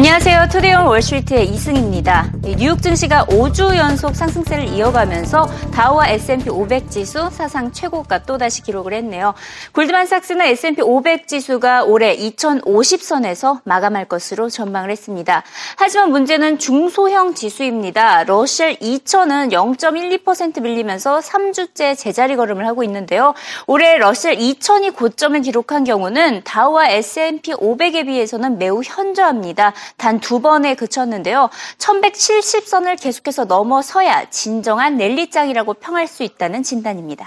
안녕하세요. 투데이온 월스트리트의 이승입니다. 뉴욕 증시가 5주 연속 상승세를 이어가면서 다우와 S&P 500 지수 사상 최고가 또다시 기록을 했네요. 골드만삭스는 S&P 500 지수가 올해 2050선에서 마감할 것으로 전망을 했습니다. 하지만 문제는 중소형 지수입니다. 러셀 2000은 0.12% 밀리면서 3주째 제자리 걸음을 하고 있는데요. 올해 러셀 2000이 고점을 기록한 경우는 다우와 S&P 500에 비해서는 매우 현저합니다. 단 두 번에 그쳤는데요. 1170선을 계속해서 넘어서야 진정한 랠리장이라고 평할 수 있다는 진단입니다.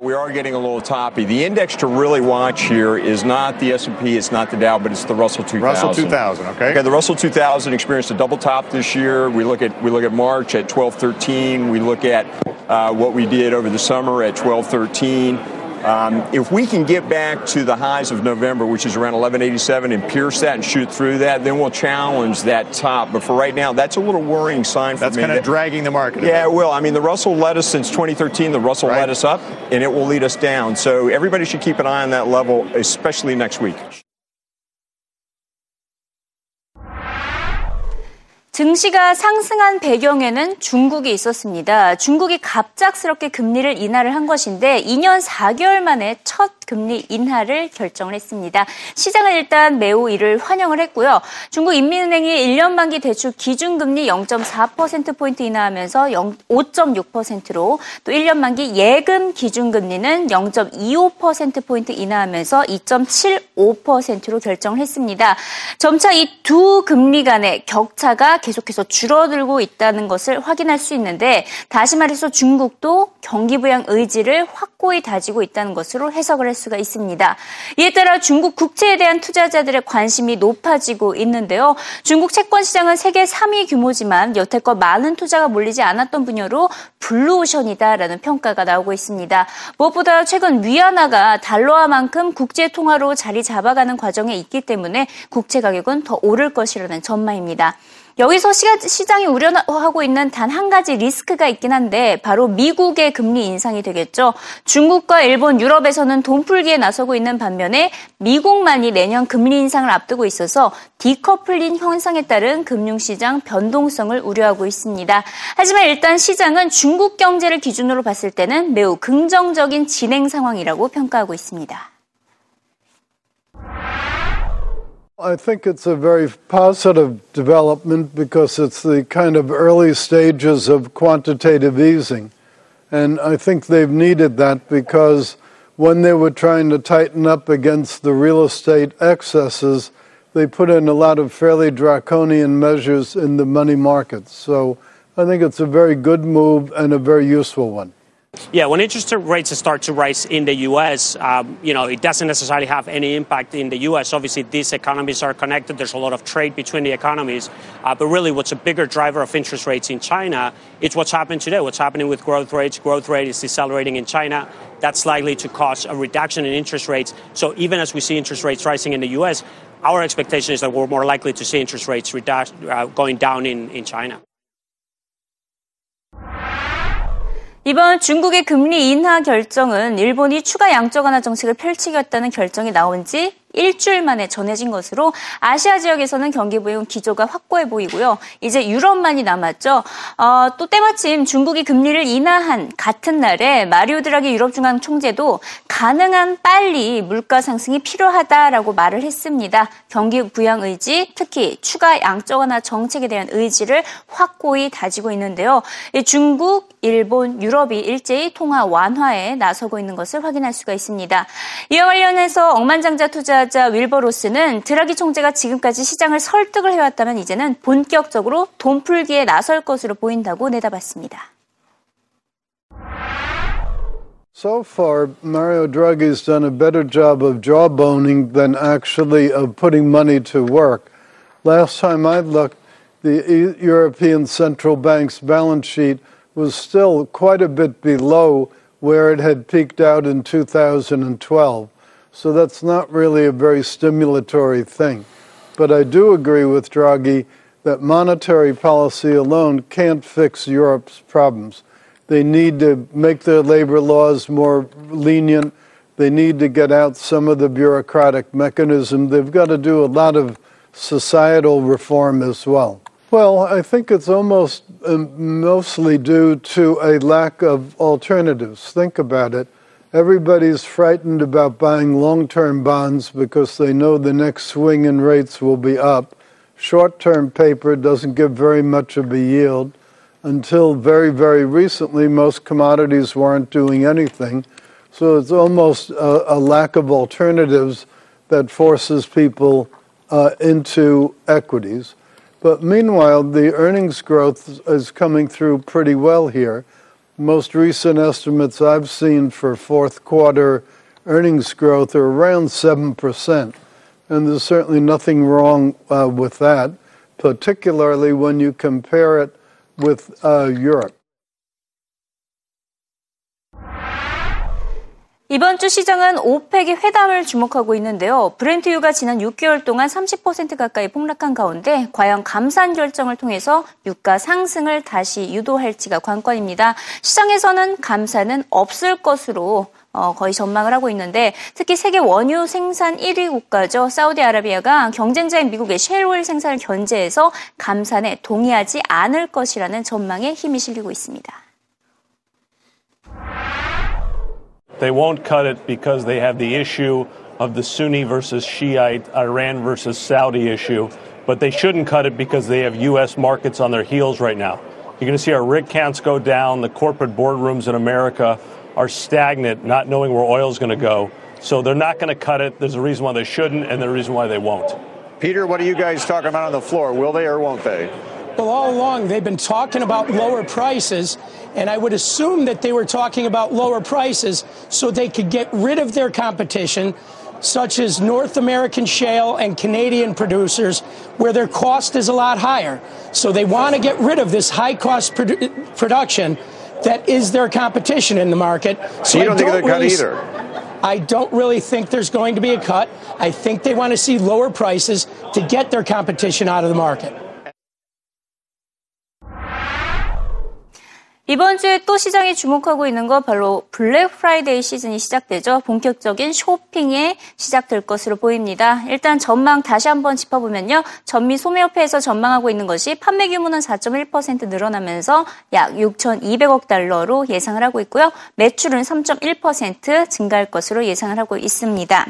We are getting a little toppy. The index to really watch here is not the S&P, it's not the Dow, but it's the Russell 2000. Russell 2000, okay. Okay, the Russell 2000 experienced a double top this year. We look at we look at March at 1213. We look at uh, what we did over the summer at 1213. Um, if we can get back to the highs of November, which is around 1187, and pierce that and shoot through that, then we'll challenge that top. But for right now, that's a little worrying sign for that's me. That's kind of dragging the market. Yeah, it will. I mean, the Russell led us since 2013. The Russell right. led us up, and it will lead us down. So everybody should keep an eye on that level, especially next week. 증시가 상승한 배경에는 중국이 있었습니다. 중국이 갑작스럽게 금리를 인하를 한 것인데 2년 4개월 만에 첫 금리 인하를 결정을 했습니다. 시장은 일단 매우 이를 환영을 했고요. 중국 인민은행이 1년 만기 대출 기준금리 0.4%포인트 인하하면서 5.6%로 또 1년 만기 예금 기준금리는 0.25%포인트 인하하면서 2.75%로 결정을 했습니다. 점차 이 두 금리 간의 격차가 계속해서 줄어들고 있다는 것을 확인할 수 있는데 다시 말해서 중국도 경기 부양 의지를 확고히 다지고 있다는 것으로 해석을 할 수가 있습니다. 이에 따라 중국 국채에 대한 투자자들의 관심이 높아지고 있는데요. 중국 채권 시장은 세계 3위 규모지만 여태껏 많은 투자가 몰리지 않았던 분야로 블루오션이다라는 평가가 나오고 있습니다. 무엇보다 최근 위안화가 달러화만큼 국제 통화로 자리 잡아가는 과정에 있기 때문에 국채 가격은 더 오를 것이라는 전망입니다. 여기서 시장이 우려하고 있는 단 한 가지 리스크가 있긴 한데 바로 미국의 금리 인상이 되겠죠. 중국과 일본, 유럽에서는 돈 풀기에 나서고 있는 반면에 미국만이 내년 금리 인상을 앞두고 있어서 디커플링 현상에 따른 금융시장 변동성을 우려하고 있습니다. 하지만 일단 시장은 중국 경제를 기준으로 봤을 때는 매우 긍정적인 진행 상황이라고 평가하고 있습니다. I think it's a very positive development because it's the kind of early stages of quantitative easing. And I think they've needed that because when they were trying to tighten up against the real estate excesses, they put in a lot of fairly draconian measures in the money markets. So I think it's a very good move and a very useful one. Yeah, when interest rates start to rise in the U.S., um, you know, it doesn't necessarily have any impact in the U.S. Obviously, these economies are connected. There's a lot of trade between the economies. Uh, but really, what's a bigger driver of interest rates in China is what's happening today. What's happening with growth rates? Growth rate is decelerating in China. That's likely to cause a reduction in interest rates. So even as we see interest rates rising in the U.S., our expectation is that we're more likely to see interest rates redu- uh, going down in, in China. 이번 중국의 금리 인하 결정은 일본이 추가 양적 완화 정책을 펼치겠다는 결정이 나온 지 일주일 만에 전해진 것으로 아시아 지역에서는 경기 부양 기조가 확고해 보이고요. 이제 유럽만이 남았죠. 어, 또 때마침 중국이 금리를 인하한 같은 날에 마리오 드라기 유럽 중앙 총재도 가능한 빨리 물가 상승이 필요하다라고 말을 했습니다. 경기 부양 의지, 특히 추가 양적 완화 정책에 대한 의지를 확고히 다지고 있는데요. 중국, 일본, 유럽이 일제히 통화 완화에 나서고 있는 것을 확인할 수가 있습니다. 이와 관련해서 억만장자 투자 투자자 윌버로스는 드라기 총재가 지금까지 시장을 설득을 해왔다면 이제는 본격적으로 돈 풀기에 나설 것으로 보인다고 내다봤습니다. So far, Mario Draghi's done a better job of jawboning than actually of putting money to work. Last time I looked, the European Central Bank's balance sheet was still quite a bit below where it had peaked out in 2012. So that's not really a very stimulatory thing. But I do agree with Draghi that monetary policy alone can't fix Europe's problems. They need to make their labor laws more lenient. They need to get out some of the bureaucratic mechanism. They've got to do a lot of societal reform as well. Well, I think it's almost um, mostly due to a lack of alternatives. Think about it. Everybody's frightened about buying long term bonds because they know the next swing in rates will be up. Short term paper doesn't give very much of a yield. Until very, very recently, most commodities weren't doing anything. So it's almost a, a lack of alternatives that forces people uh, into equities. But meanwhile, the earnings growth is coming through pretty well here. Most recent estimates I've seen for fourth quarter earnings growth are around 7%. And there's certainly nothing wrong uh, with that, particularly when you compare it with uh, Europe. 이번 주 시장은 오펙의 회담을 주목하고 있는데요. 브렌트유가 지난 6개월 동안 30% 가까이 폭락한 가운데 과연 감산 결정을 통해서 유가 상승을 다시 유도할지가 관건입니다. 시장에서는 감산은 없을 것으로 어, 거의 전망을 하고 있는데 특히 세계 원유 생산 1위 국가죠. 사우디아라비아가 경쟁자인 미국의 셰일오일 생산을 견제해서 감산에 동의하지 않을 것이라는 전망에 힘이 실리고 있습니다. They won't cut it because they have the issue of the Sunni versus Shiite, Iran versus Saudi issue, but they shouldn't cut it because they have U.S. markets on their heels right now. You're going to see our rig counts go down. The corporate boardrooms in America are stagnant, not knowing where oil is going to go. So they're not going to cut it. There's a reason why they shouldn't, and there's a reason why they won't. Peter, what are you guys talking about on the floor? Will they or won't they? Well, all along, they've been talking about lower prices, and I would assume that they were talking about lower prices so they could get rid of their competition, such as North American shale and Canadian producers, where their cost is a lot higher. So they want to get rid of this high cost produ- production that is their competition in the market. So you don't, think they're really, cut either? I don't really think there's going to be a cut. I think they want to see lower prices to get their competition out of the market. 이번 주에 또 시장이 주목하고 있는 거 바로 블랙 프라이데이 시즌이 시작되죠. 본격적인 쇼핑에 시작될 것으로 보입니다. 일단 전망 다시 한번 짚어보면요. 전미 소매협회에서 전망하고 있는 것이 판매 규모는 4.1% 늘어나면서 약 6,200억 달러로 예상을 하고 있고요. 매출은 3.1% 증가할 것으로 예상을 하고 있습니다.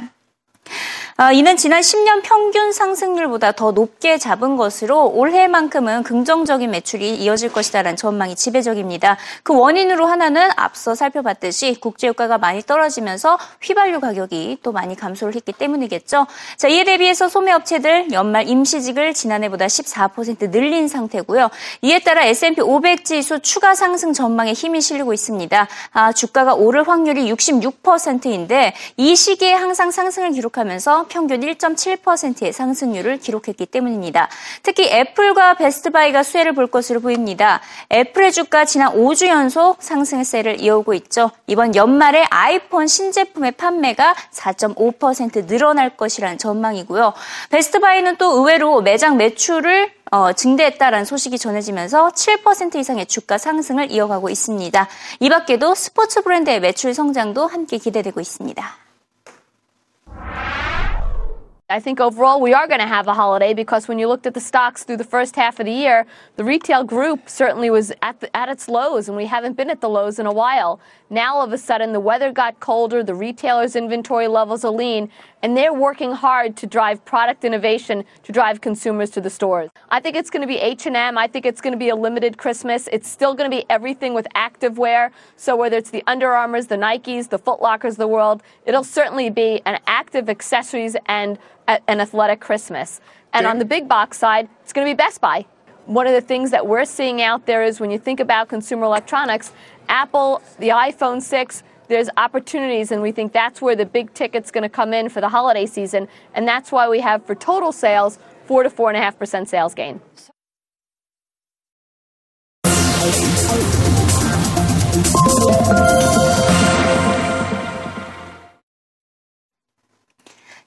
아, 이는 지난 10년 평균 상승률보다 더 높게 잡은 것으로 올해만큼은 긍정적인 매출이 이어질 것이다라는 전망이 지배적입니다. 그 원인으로 하나는 앞서 살펴봤듯이 국제유가가 많이 떨어지면서 휘발유 가격이 또 많이 감소를 했기 때문이겠죠. 자, 이에 대비해서 소매업체들 연말 임시직을 지난해보다 14% 늘린 상태고요. 이에 따라 S&P 500 지수 추가 상승 전망에 힘이 실리고 있습니다. 아, 주가가 오를 확률이 66%인데 이 시기에 항상 상승을 기록하면 서 평균 1.7%의 상승률을 기록했기 때문입니다. 특히 애플과 베스트바이가 수혜를 볼 것으로 보입니다. 애플의 주가 지난 5주 연속 상승세를 이어오고 있죠. 이번 연말에 아이폰 신제품의 판매가 4.5% 늘어날 것이라는 전망이고요. 베스트바이는 또 의외로 매장 매출을 어, 증대했다라는 소식이 전해지면서 7% 이상의 주가 상승을 이어가고 있습니다. 이 밖에도 스포츠 브랜드의 매출 성장도 함께 기대되고 있습니다. I think overall we are going to have a holiday because when you looked at the stocks through the first half of the year, the retail group certainly was at, the, at its lows, and we haven't been at the lows in a while. Now, all of a sudden, the weather got colder, the retailers' inventory levels are lean, and they're working hard to drive product innovation to drive consumers to the stores. I think it's going to be H&M. I think it's going to be a limited Christmas. It's still going to be everything with activewear. So whether it's the Under Armours, the Nikes, the Foot Lockers of the world, it'll certainly be an active accessories and an athletic Christmas. And on the big box side, it's going to be Best Buy. One of the things that we're seeing out there is when you think about consumer electronics, Apple, the iPhone 6, there's opportunities, and we think that's where the big ticket's going to come in for the holiday season. And that's why we have for total sales, 4 to 4.5% sales gain.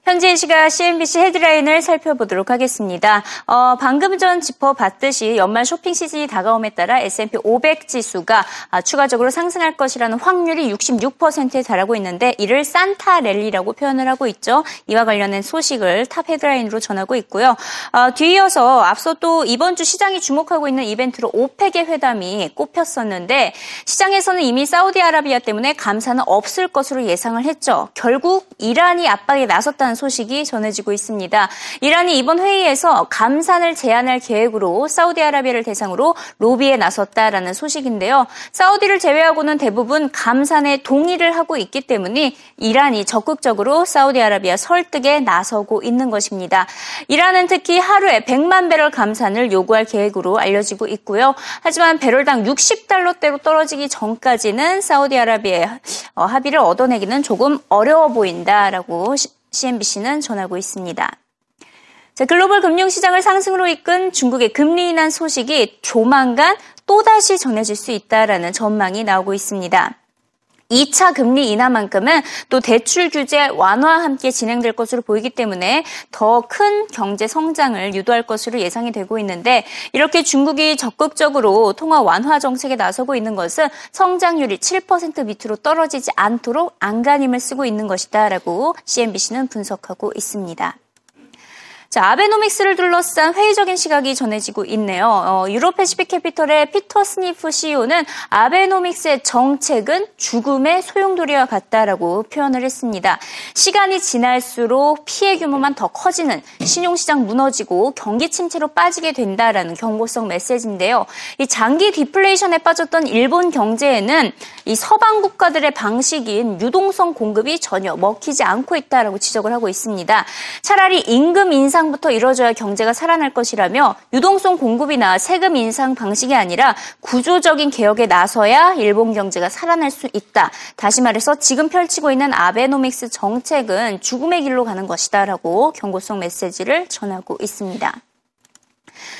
이 시각 CNBC 헤드라인을 살펴보도록 하겠습니다. 어, 방금 전 짚어봤듯이 연말 쇼핑 시즌이 다가옴에 따라 S&P 500 지수가 아, 추가적으로 상승할 것이라는 확률이 66%에 달하고 있는데 이를 산타 랠리라고 표현을 하고 있죠. 이와 관련된 소식을 탑 헤드라인으로 전하고 있고요. 어, 뒤이어서 앞서 또 이번 주 시장이 주목하고 있는 이벤트로 OPEC의 회담이 꼽혔었는데 시장에서는 이미 사우디아라비아 때문에 감산은 없을 것으로 예상을 했죠. 결국 이란이 압박에 나섰다는 소식이 전해지고 있습니다. 이란이 이번 회의에서 감산을 제한할 계획으로 사우디아라비아를 대상으로 로비에 나섰다라는 소식인데요. 사우디를 제외하고는 대부분 감산에 동의를 하고 있기 때문에 이란이 적극적으로 사우디아라비아 설득에 나서고 있는 것입니다. 이란은 특히 하루에 100만 배럴 감산을 요구할 계획으로 알려지고 있고요. 하지만 배럴당 60달러대로 떨어지기 전까지는 사우디아라비아의 어, 합의를 얻어내기는 조금 어려워 보인다라고 CNBC는 전하고 있습니다. 자, 글로벌 금융시장을 상승으로 이끈 중국의 금리 인하 소식이 조만간 또다시 전해질 수 있다라는 전망이 나오고 있습니다. 2차 금리 인하만큼은 또 대출 규제 완화와 함께 진행될 것으로 보이기 때문에 더 큰 경제 성장을 유도할 것으로 예상이 되고 있는데 이렇게 중국이 적극적으로 통화 완화 정책에 나서고 있는 것은 성장률이 7% 밑으로 떨어지지 않도록 안간힘을 쓰고 있는 것이다라고 CNBC는 분석하고 있습니다. 자, 아베노믹스를 둘러싼 회의적인 시각이 전해지고 있네요. 어, 유로패시픽 캐피털의 피터 시프 CEO는 아베노믹스의 정책은 죽음의 소용돌이와 같다라고 표현을 했습니다. 시간이 지날수록 피해 규모만 더 커지는 신용시장 무너지고 경기 침체로 빠지게 된다라는 경고성 메시지인데요. 이 장기 디플레이션에 빠졌던 일본 경제에는 이 서방 국가들의 방식인 유동성 공급이 전혀 먹히지 않고 있다라고 지적을 하고 있습니다. 차라리 임금 인상 인상부터 이뤄져야 경제가 살아날 것이라며 유동성 공급이나 세금 인상 방식이 아니라 구조적인 개혁에 나서야 일본 경제가 살아날 수 있다. 다시 말해서 지금 펼치고 있는 아베노믹스 정책은 죽음의 길로 가는 것이다라고 경고성 메시지를 전하고 있습니다.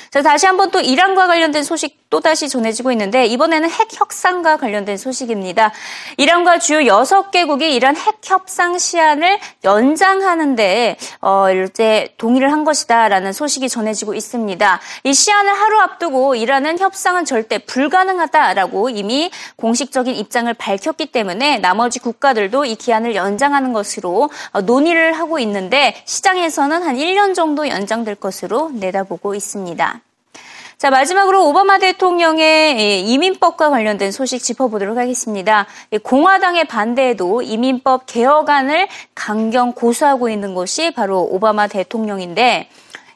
자, 다시 한번 또 이란과 관련된 소식 또다시 전해지고 있는데 이번에는 핵 협상과 관련된 소식입니다. 이란과 주요 6개국이 이란 핵 협상 시한을 연장하는데 어, 이제 동의를 한 것이다라는 소식이 전해지고 있습니다. 이 시한을 하루 앞두고 이란은 협상은 절대 불가능하다라고 이미 공식적인 입장을 밝혔기 때문에 나머지 국가들도 이 기한을 연장하는 것으로 어, 논의를 하고 있는데 시장에서는 한 1년 정도 연장될 것으로 내다보고 있습니다. 자, 마지막으로 오바마 대통령의 이민법과 관련된 소식 짚어보도록 하겠습니다. 공화당의 반대에도 이민법 개혁안을 강경 고수하고 있는 것이 바로 오바마 대통령인데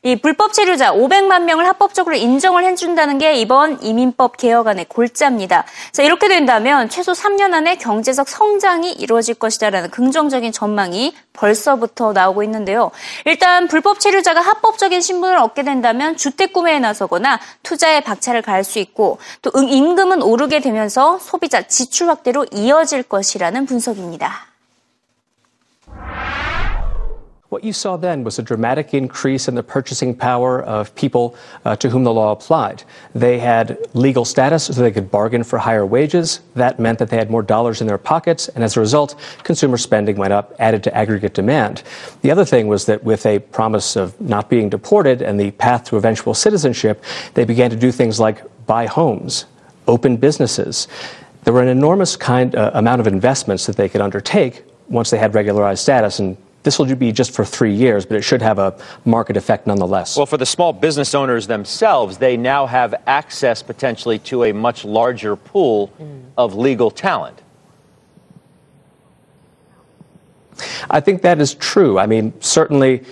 이 불법 체류자 500만 명을 합법적으로 인정을 해준다는 게 이번 이민법 개혁안의 골자입니다. 자, 이렇게 된다면 최소 3년 안에 경제적 성장이 이루어질 것이다라는 긍정적인 전망이 벌써부터 나오고 있는데요. 일단 불법 체류자가 합법적인 신분을 얻게 된다면 주택 구매에 나서거나 투자에 박차를 가할 수 있고 또 임금은 오르게 되면서 소비자 지출 확대로 이어질 것이라는 분석입니다. What you saw then was a dramatic increase in the purchasing power of people uh, to whom the law applied. They had legal status so they could bargain for higher wages. That meant that they had more dollars in their pockets, and as a result, consumer spending went up, added to aggregate demand. The other thing was that with a promise of not being deported and the path to eventual citizenship, they began to do things like buy homes, open businesses. There were an enormous kind uh, amount of investments that they could undertake once they had regularized status, and this will be just for three years, but it should have a market effect nonetheless. Well, for the small business owners themselves, they now have access potentially to a much larger pool mm. of legal talent. I think that is true. I mean, certainly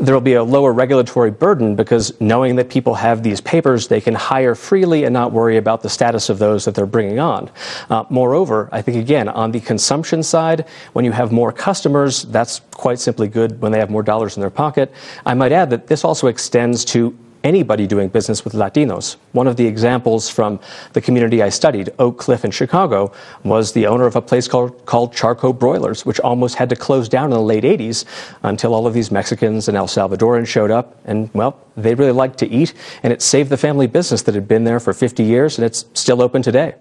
there will be a lower regulatory burden because knowing that people have these papers, they can hire freely and not worry about the status of those that they're bringing on. Uh, moreover, I think again, on the consumption side, when you have more customers, that's quite simply good when they have more dollars in their pocket. I might add that this also extends to anybody doing business with Latinos. One of the examples from the community I studied, Oak Cliff in Chicago, was the owner of a place called, called Charco Broilers, which almost had to close down in the late 80s until all of these Mexicans and El Salvadorans showed up. And, well, they really liked to eat, and it saved the family business that had been there for 50 years, and it's still open today.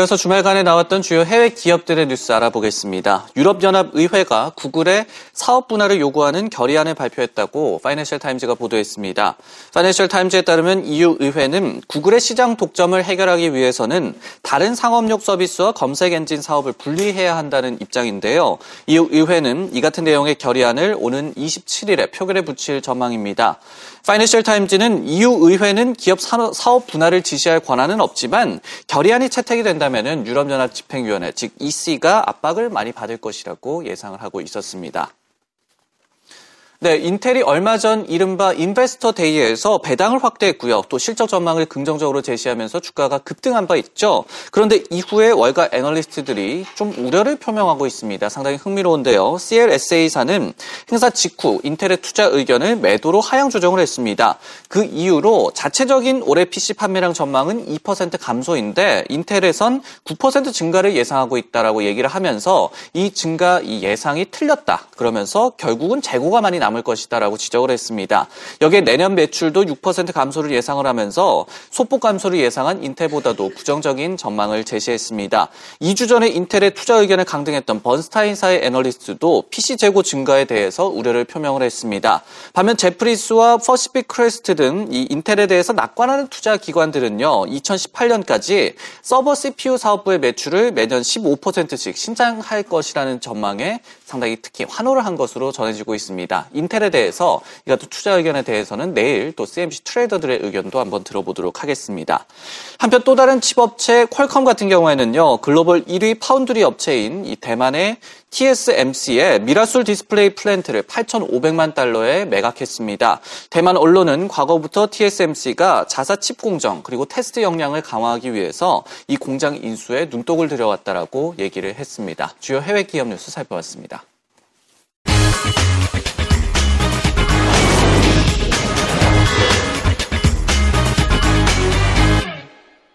이어서 주말간에 나왔던 주요 해외 기업들의 뉴스 알아보겠습니다. 유럽연합의회가 구글의 사업 분할을 요구하는 결의안을 발표했다고 파이낸셜 타임즈가 보도했습니다. 파이낸셜 타임즈에 따르면 EU 의회는 구글의 시장 독점을 해결하기 위해서는 다른 상업용 서비스와 검색 엔진 사업을 분리해야 한다는 입장인데요. EU 의회는 이 같은 내용의 결의안을 오는 27일에 표결에 붙일 전망입니다. 파이낸셜 타임즈는 EU 의회는 기업 사업 분할을 지시할 권한은 없지만 결의안이 채택이 된다면 유럽연합 집행위원회 즉 EC가 압박을 많이 받을 것이라고 예상을 하고 있었습니다. 네, 인텔이 얼마 전 이른바 인베스터 데이에서 배당을 확대했고요. 또 실적 전망을 긍정적으로 제시하면서 주가가 급등한 바 있죠. 그런데 이후에 월가 애널리스트들이 좀 우려를 표명하고 있습니다. 상당히 흥미로운데요. CLSA사는 행사 직후 인텔의 투자 의견을 매도로 하향 조정을 했습니다. 그 이유로 자체적인 올해 PC 판매량 전망은 2% 감소인데 인텔에선 9% 증가를 예상하고 있다라고 얘기를 하면서 이 증가 이 예상이 틀렸다. 그러면서 결국은 재고가 많이 남 남을 것이다라고 지적을 했습니다. 여기에 내년 매출도 6% 감소를 예상을 하면서 소폭 감소를 예상한 인텔보다도 부정적인 전망을 제시했습니다. 2주 전에 인텔의 투자 의견을 강등했던 번스타인사의 애널리스트도 PC 재고 증가에 대해서 우려를 표명을 했습니다. 반면 제프리스와 퍼시픽 크레스트 등 이 인텔에 대해서 낙관하는 투자 기관들은요. 2018년까지 서버 CPU 사업부의 매출을 매년 15%씩 신장할 것이라는 전망에 상당히 특히 환호를 한 것으로 전해지고 있습니다. 인텔에 대해서 이것도 투자 의견에 대해서는 내일 또 CNBC 트레이더들의 의견도 한번 들어보도록 하겠습니다. 한편 또 다른 칩업체 퀄컴 같은 경우에는요. 글로벌 1위 파운드리 업체인 이 대만의 TSMC의 미라솔 디스플레이 플랜트를 8,500만 달러에 매각했습니다. 대만 언론은 과거부터 TSMC가 자사 칩 공정 그리고 테스트 역량을 강화하기 위해서 이 공장 인수에 눈독을 들여왔다라고 얘기를 했습니다. 주요 해외 기업 뉴스 살펴봤습니다.